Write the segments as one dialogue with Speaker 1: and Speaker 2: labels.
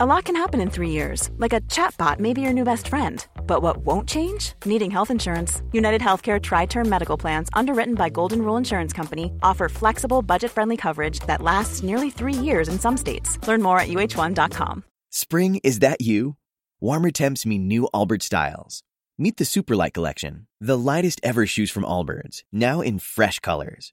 Speaker 1: A lot can happen in three years, like a chatbot may be your new best friend. But what won't change? Needing health insurance. United Healthcare Tri Term Medical Plans, underwritten by Golden Rule Insurance Company, offer flexible, budget friendly coverage that lasts nearly three years in some states. Learn more at uh1.com.
Speaker 2: Spring, is that you? Warmer temps mean new Allbirds styles. Meet the Superlight Collection, the lightest ever shoes from Allbirds, now in fresh colors.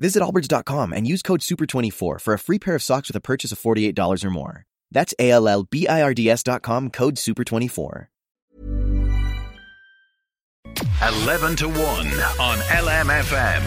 Speaker 2: Visit allbirds.com and use code SUPER24 for a free pair of socks with a purchase of $48 or more. That's A L L B I R D S.com code SUPER24.
Speaker 3: 11 to 1 on LMFM.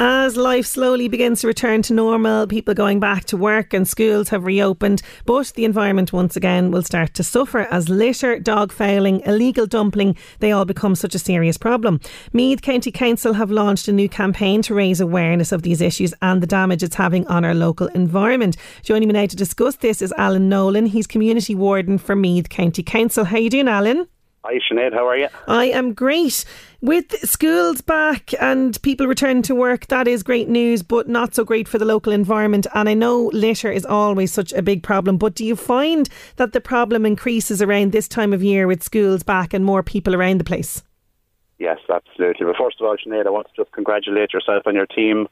Speaker 4: As life slowly begins to return to normal, people going back to work and schools have reopened, but the environment once again will start to suffer as litter, dog fouling, illegal dumping, they all become such a serious problem. Meath County Council have launched a new campaign to raise awareness of these issues and the damage it's having on our local environment. Joining me now to discuss this is Alan Nolan. He's Community Warden for Meath County Council. How you doing, Alan?
Speaker 5: Hi, Sinead. How are you?
Speaker 4: I am great. With schools back and people returning to work, that is great news, but not so great for the local environment. And I know litter is always such a big problem, but do you find that the problem increases around this time of year with schools back and more people around the place?
Speaker 5: Yes, absolutely. But first of all, Sinead, I want to just congratulate yourself and your team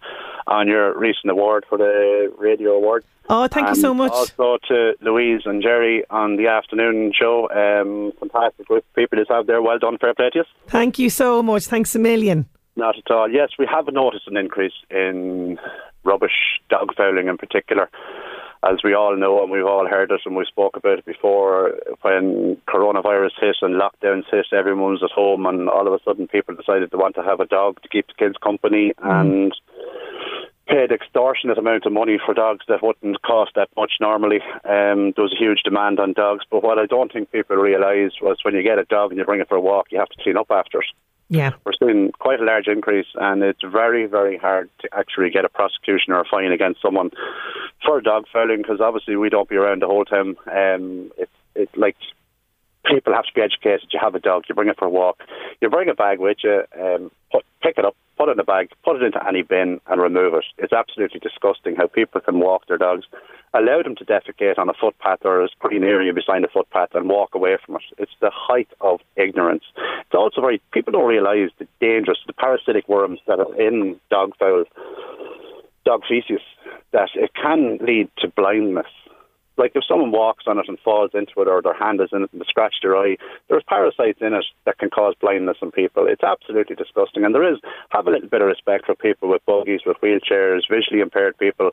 Speaker 5: on your recent award for the Radio Award.
Speaker 4: Oh, thank
Speaker 5: and
Speaker 4: you so much.
Speaker 5: Also to Louise and Jerry on the afternoon show. Um, fantastic group of people to have there. Well done, fair play to you.
Speaker 4: Thank you so much. Thanks a million.
Speaker 5: Not at all. Yes, we have noticed an increase in rubbish, dog fouling in particular. As we all know, and we've all heard it, and we spoke about it before, when coronavirus hit and lockdowns hit, everyone was at home, and all of a sudden people decided they want to have a dog to keep the kids company, and paid extortionate amount of money for dogs that wouldn't cost that much normally. Um, there was a huge demand on dogs, but what I don't think people realise was when you get a dog and you bring it for a walk, you have to clean up after it.
Speaker 4: Yeah.
Speaker 5: We're seeing quite a large increase, and it's very, very hard to actually get a prosecution or a fine against someone for dog fouling because obviously we don't be around the whole time. Um, it's it, like people have to be educated. You have a dog, you bring it for a walk, you bring a bag with you, um, put, pick it up, put it in a bag, put it into any bin, and remove it. It's absolutely disgusting how people can walk their dogs, allow them to defecate on a footpath or a green area beside a footpath, and walk away from it. It's the height of ignorance. It's also very people don't realise the dangerous, the parasitic worms that are in dog foul, dog feces, that it can lead to blindness like if someone walks on it and falls into it or their hand is in it and they scratch their eye, there's parasites in it that can cause blindness in people. It's absolutely disgusting. And there is, have a little bit of respect for people with buggies, with wheelchairs, visually impaired people.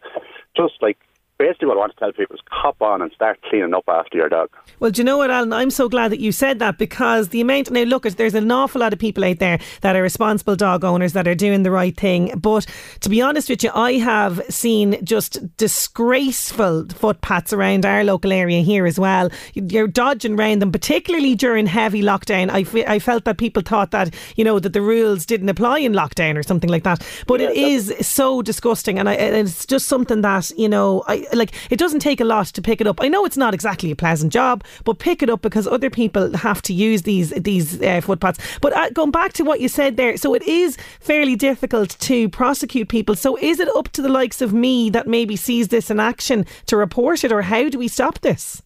Speaker 5: Just like basically what I want to tell people is cop on and start cleaning up after your dog.
Speaker 4: Well, do you know what, Alan? I'm so glad that you said that because the amount now look, there's an awful lot of people out there that are responsible dog owners that are doing the right thing. But to be honest with you, I have seen just disgraceful footpaths around our local area here as well. You're dodging around them, particularly during heavy lockdown. I, f- I felt that people thought that you know that the rules didn't apply in lockdown or something like that. But yeah, it is so disgusting, and I, it's just something that you know I like it doesn't take a lot to pick it up. I know it's not exactly a pleasant job, but pick it up because other people have to use these these uh, footpaths. But uh, going back to what you said there, so it is fairly difficult to prosecute people. So is it up to the likes of me that maybe sees this in action to report it, or how do we stop this?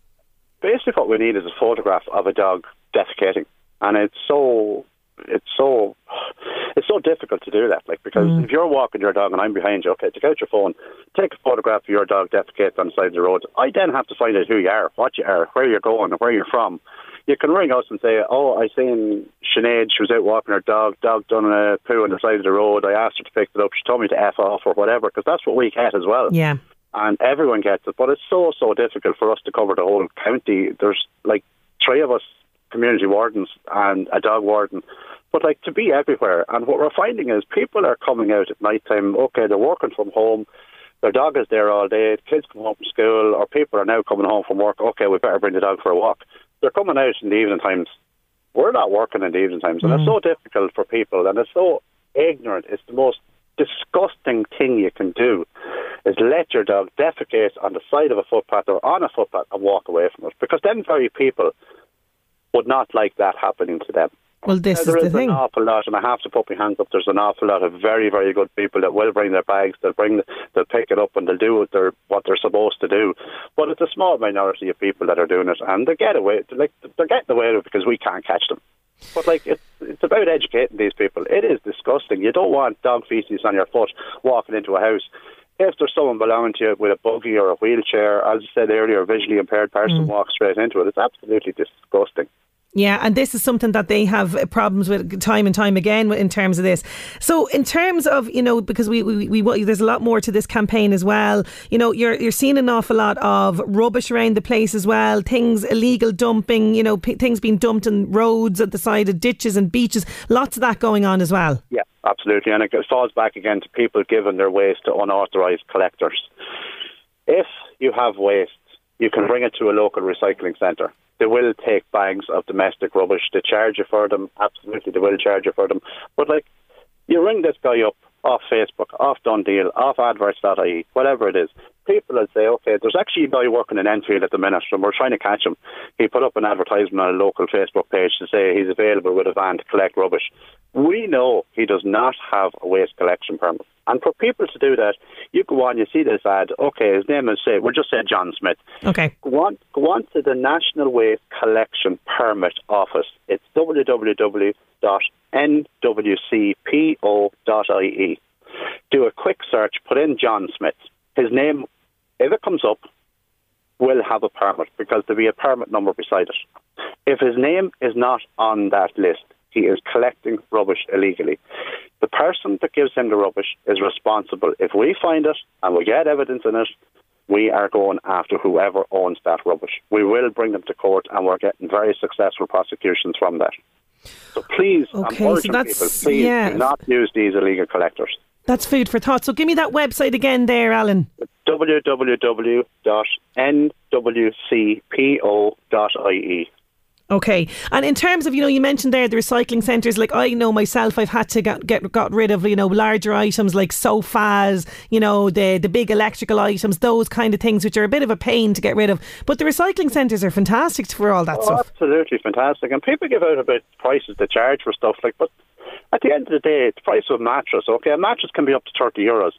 Speaker 5: Basically, what we need is a photograph of a dog defecating, and it's so it's so it's so difficult to do that. Like because mm. if you're walking your dog and I'm behind you, okay, take out your phone, take a photograph of your dog defecating on the side of the road. I then have to find out who you are, what you are, where you're going, where you're from. You can ring us and say, "Oh, I seen Sinead. She was out walking her dog. Dog done a poo on the side of the road. I asked her to pick it up. She told me to f off or whatever." Because that's what we get as well.
Speaker 4: Yeah.
Speaker 5: And everyone gets it, but it's so so difficult for us to cover the whole county. There's like three of us community wardens and a dog warden but like to be everywhere. And what we're finding is people are coming out at night time. Okay, they're working from home. Their dog is there all day. Kids come home from school, or people are now coming home from work. Okay, we better bring the dog for a walk. They're coming out in the evening times. We're not working in the evening times, and it's mm-hmm. so difficult for people, and it's so ignorant. It's the most disgusting thing you can do is let your dog defecate on the side of a footpath or on a footpath and walk away from it. Because then very people would not like that happening to them.
Speaker 4: Well, this
Speaker 5: Now,
Speaker 4: is the thing.
Speaker 5: an awful lot, and I have to put my hands up. There's an awful lot of very, very good people that will bring their bags. They'll bring, they'll pick it up, and they'll do what they're what they're supposed to do. But it's a small minority of people that are doing it, and they get away. Like they're getting away with it because we can't catch them. But like it's it's about educating these people. It is disgusting. You don't want dog feces on your foot walking into a house. If there's someone belonging to you with a buggy or a wheelchair, as I said earlier, a visually impaired person mm. walks straight into it, it's absolutely disgusting.
Speaker 4: Yeah, and this is something that they have problems with time and time again in terms of this. So, in terms of you know, because we, we, we, there's a lot more to this campaign as well. You know, you're you're seeing an awful lot of rubbish around the place as well. Things illegal dumping. You know, p- things being dumped in roads at the side of ditches and beaches. Lots of that going on as well.
Speaker 5: Yeah, absolutely. And it falls back again to people giving their waste to unauthorised collectors. If you have waste, you can bring it to a local recycling centre. They will take bags of domestic rubbish. They charge you for them. Absolutely, they will charge you for them. But, like, you ring this guy up off Facebook, off Done Deal, off adverts.ie, whatever it is. People will say, okay, there's actually a guy working in Enfield at the minute, and we're trying to catch him. He put up an advertisement on a local Facebook page to say he's available with a van to collect rubbish. We know he does not have a waste collection permit. And for people to do that, you go on, you see this ad, okay, his name is, say, we'll just say John Smith.
Speaker 4: Okay.
Speaker 5: Go on, go on to the National Waste Collection Permit Office. It's www.nwcpo.ie. Do a quick search, put in John Smith. His name, if it comes up, will have a permit because there'll be a permit number beside it. If his name is not on that list, he is collecting rubbish illegally. The person that gives him the rubbish is responsible. If we find it and we get evidence in it, we are going after whoever owns that rubbish. We will bring them to court and we're getting very successful prosecutions from that. So please,
Speaker 4: Okay,
Speaker 5: I'm urging
Speaker 4: that's-
Speaker 5: people, please
Speaker 4: yeah.
Speaker 5: do not use these illegal collectors.
Speaker 4: That's food for thought. So, give me that website again, there, Alan.
Speaker 5: www.nwcpo.ie.
Speaker 4: Okay, and in terms of you know, you mentioned there the recycling centres. Like I know myself, I've had to get, get got rid of you know larger items like sofas, you know the the big electrical items, those kind of things, which are a bit of a pain to get rid of. But the recycling centres are fantastic for all that
Speaker 5: Oh,
Speaker 4: stuff.
Speaker 5: absolutely fantastic. And people give out about prices they charge for stuff like, but at the end of the day, the price of a mattress, okay, a mattress can be up to 30 euros.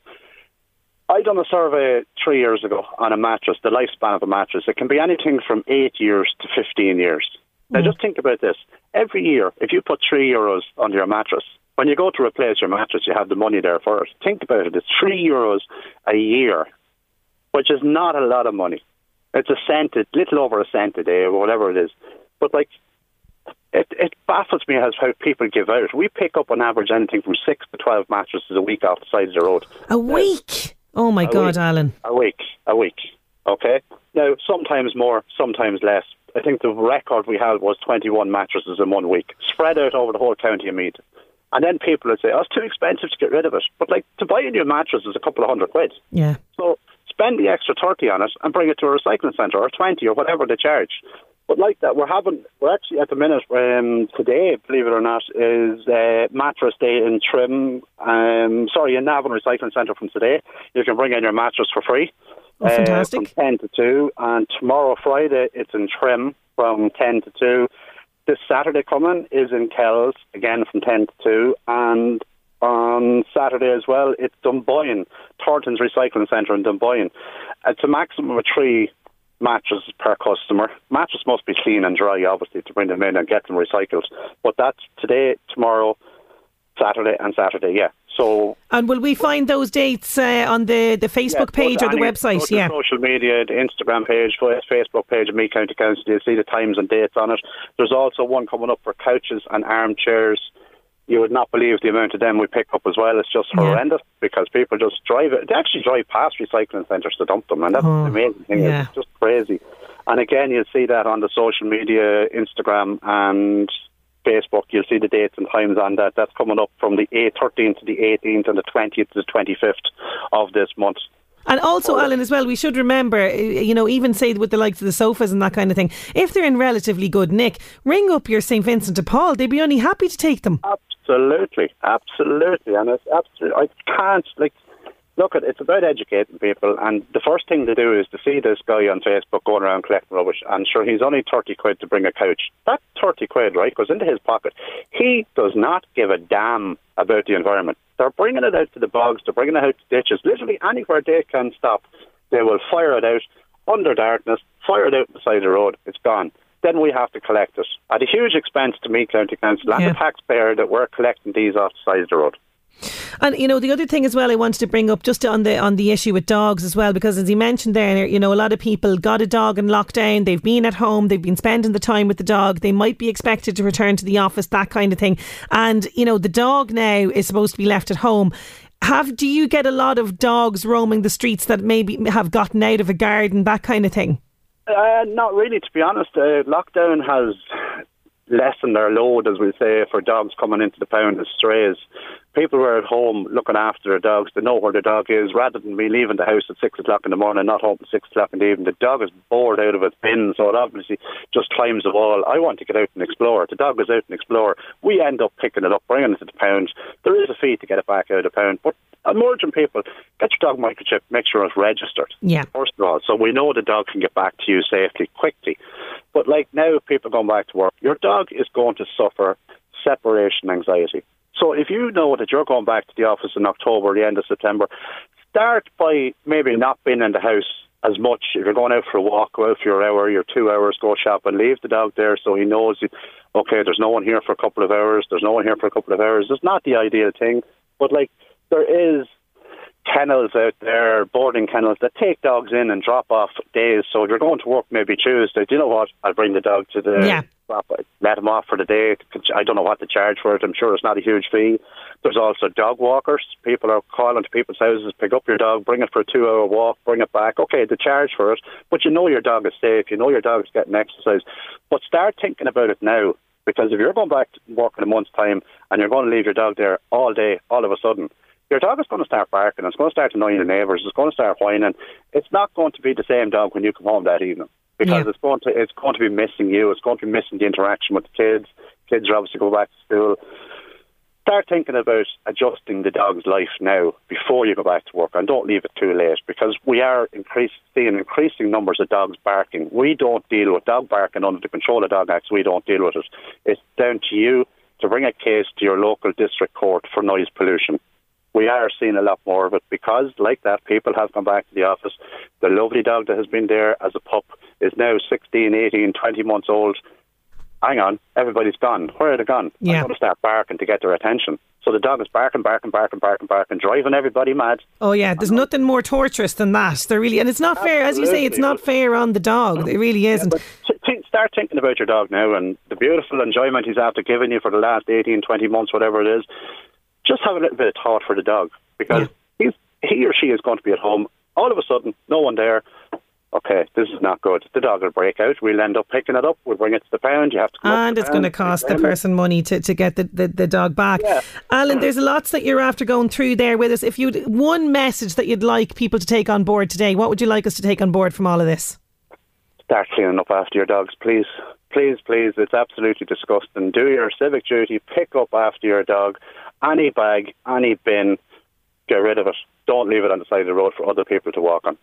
Speaker 5: I done a survey three years ago on a mattress, the lifespan of a mattress. It can be anything from eight years to 15 years. Now, hmm. just think about this. Every year, if you put three euros on your mattress, when you go to replace your mattress, you have the money there for it. Think about it. It's three euros a year, which is not a lot of money. It's a cent, a little over a cent a day, or whatever it is. But like, it, it baffles me as how people give out. We pick up on average anything from six to twelve mattresses a week off the side of the road.
Speaker 4: A week. Oh my God,
Speaker 5: week.
Speaker 4: Alan.
Speaker 5: A week, a week. Okay. Now, sometimes more, sometimes less. I think the record we had was 21 mattresses in one week, spread out over the whole county of Meath. And then people would say, "Oh, it's too expensive to get rid of it." But like to buy a new mattress is a couple of hundred quid.
Speaker 4: Yeah.
Speaker 5: So spend the extra thirty on it and bring it to a recycling centre or twenty or whatever they charge. But like that, we're having we're actually at the minute um, today, believe it or not, is uh, mattress day in Trim. Um, sorry, in Navan Recycling Centre from today. You can bring in your mattress for free.
Speaker 4: Oh,
Speaker 5: uh,
Speaker 4: fantastic.
Speaker 5: from ten to two, and tomorrow Friday it's in Trim from ten to two. This Saturday coming is in Kells again from ten to two, and on Saturday as well it's Dunboyne, Thornton's Recycling Centre in Dunboyne. It's a maximum of three mattresses per customer. Mattress must be clean and dry, obviously, to bring them in and get them recycled. But that's today, tomorrow, Saturday, and Saturday. Yeah. So
Speaker 4: And will we find those dates uh, on the, the Facebook
Speaker 5: yeah,
Speaker 4: page or the
Speaker 5: any-
Speaker 4: website? Yeah.
Speaker 5: social media, the Instagram page, Facebook page of Meath County Council. You'll see the times and dates on it. There's also one coming up for couches and armchairs. You would not believe the amount of them we pick up as well. It's just
Speaker 4: Yeah.
Speaker 5: horrendous because people just drive it. They actually drive past recycling centres to dump them, and that's
Speaker 4: Oh,
Speaker 5: the amazing thing.
Speaker 4: yeah.
Speaker 5: It's just crazy. And again, you'll see that on the social media, Instagram and Facebook. You'll see the dates and times on that. That's coming up from the 8th, 13th to the 18th and the 20th to the 25th of this month.
Speaker 4: And also, Alan, as well, we should remember, uh, you know, even say with the likes of the sofas and that kind of thing, if they're in relatively good nick, ring up your St Vincent de Paul. They'd be only happy to take them.
Speaker 5: Absolutely, absolutely, and it's absolutely. I can't like look at it's about educating people, and the first thing to do is to see this guy on Facebook going around collecting rubbish. And sure, he's only thirty quid to bring a couch. That thirty quid, right, goes into his pocket. He does not give a damn about the environment. They're bringing it out to the bogs. They're bringing it out to ditches. Literally anywhere they can stop, they will fire it out under darkness. Fire it out beside the road. It's gone then we have to collect it at a huge expense to Meath County Council and
Speaker 4: Yeah.
Speaker 5: the taxpayer that we're collecting these off the side of the road.
Speaker 4: And you know the other thing as well, I wanted to bring up just on the on the issue with dogs as well, because as you mentioned there, you know a lot of people got a dog in lockdown. They've been at home, they've been spending the time with the dog. They might be expected to return to the office, that kind of thing. And you know the dog now is supposed to be left at home. Have do you get a lot of dogs roaming the streets that maybe have gotten out of a garden, that kind of thing?
Speaker 5: Uh, not really, to be honest. Uh, lockdown has lessened their load, as we say, for dogs coming into the pound as strays. People were at home looking after their dogs. They know where their dog is, rather than me leaving the house at six o'clock in the morning, not home at six o'clock in the evening. The dog is bored out of its bin, so it obviously just climbs the wall. I want to get out and explore. The dog goes out and explore. We end up picking it up, bringing it to the pound. There is a fee to get it back out of the pound, but I'm urging people get your dog microchip, make sure it's registered
Speaker 4: Yeah.
Speaker 5: first of all, so we know the dog can get back to you safely, quickly. But like now, people going back to work, your dog is going to suffer separation anxiety. So if you know that you're going back to the office in October, the end of September, start by maybe not being in the house as much. If you're going out for a walk, go out for your hour, your two hours, go shopping, leave the dog there so he knows, okay, there's no one here for a couple of hours, there's no one here for a couple of hours. It's not the ideal thing, but like there is kennels out there, boarding kennels that take dogs in and drop off days. So if you're going to work maybe Tuesday, do you know what? I'll bring the dog to the
Speaker 4: Yeah.
Speaker 5: drop, let him off for the day. I don't know what to charge for it. I'm sure it's not a huge fee. There's also dog walkers. People are calling to people's houses, pick up your dog, bring it for a two hour walk, bring it back. Okay, the charge for it, but you know your dog is safe. You know your dog is getting exercise. But start thinking about it now. Because if you're going back to work in a month's time and you're going to leave your dog there all day, all of a sudden, your dog is going to start barking. It's going to start annoying the neighbours. It's going to start whining. It's not going to be the same dog when you come home that evening because
Speaker 4: Yeah.
Speaker 5: it's going to it's going to be missing you. It's going to be missing the interaction with the kids. Kids are obviously go back to school. Start thinking about adjusting the dog's life now before you go back to work, and don't leave it too late because we are increase, seeing increasing numbers of dogs barking. We don't deal with dog barking under the Control of Dog Act. We don't deal with it. It's down to you to bring a case to your local district court for noise pollution we are seeing a lot more of it because, like that, people have come back to the office. The lovely dog that has been there as a pup is now 16, 18, 20 months old. Hang on, everybody's gone. Where are they gone?
Speaker 4: Yeah.
Speaker 5: I'm going to start barking to get their attention. So the dog is barking, barking, barking, barking, barking, driving everybody mad.
Speaker 4: Oh yeah, there's nothing more torturous than that. There really, and it's not fair, as you say, it's not fair on the dog. It really isn't.
Speaker 5: Th- start thinking about your dog now and the beautiful enjoyment he's after giving you for the last 18, 20 months, whatever it is. Just have a little bit of thought for the dog because he's, he or she is going to be at home. All of a sudden, no one there. Okay, this is not good. The dog will break out. We'll end up picking it up. We'll bring it to the pound. You have to come
Speaker 4: And
Speaker 5: to
Speaker 4: it's going to cost the person money to, to get the, the, the dog back.
Speaker 5: Yeah.
Speaker 4: Alan, there's lots that you're after going through there with us. If you'd one message that you'd like people to take on board today, what would you like us to take on board from all of this?
Speaker 5: start cleaning up after your dogs, please. Please, please. It's absolutely disgusting. Do your civic duty. Pick up after your dog. Any bag, any bin, get rid of it. Don't leave it on the side of the road for other people to walk on.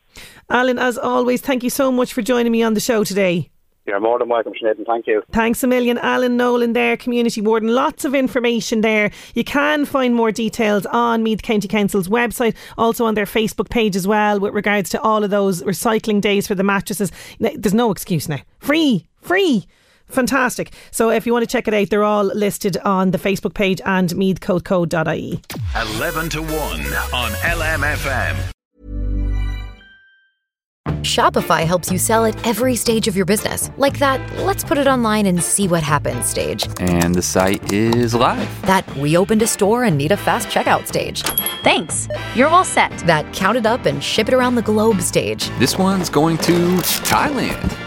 Speaker 4: Alan, as always, thank you so much for joining me on the show today.
Speaker 5: You're more than welcome, Sinead, and thank you.
Speaker 4: Thanks a million, Alan Nolan there, Community Warden. Lots of information there. You can find more details on Meath County Council's website, also on their Facebook page as well, with regards to all of those recycling days for the mattresses. There's no excuse now. Free, free. Fantastic. So if you want to check it out, they're all listed on the Facebook page and meadcodeco.ie.
Speaker 3: 11 to 1 on LMFM.
Speaker 6: Shopify helps you sell at every stage of your business. Like that, let's put it online and see what happens stage.
Speaker 7: And the site is live.
Speaker 6: That we opened a store and need a fast checkout stage.
Speaker 8: Thanks. You're all set.
Speaker 6: That count it up and ship it around the globe stage.
Speaker 7: This one's going to Thailand.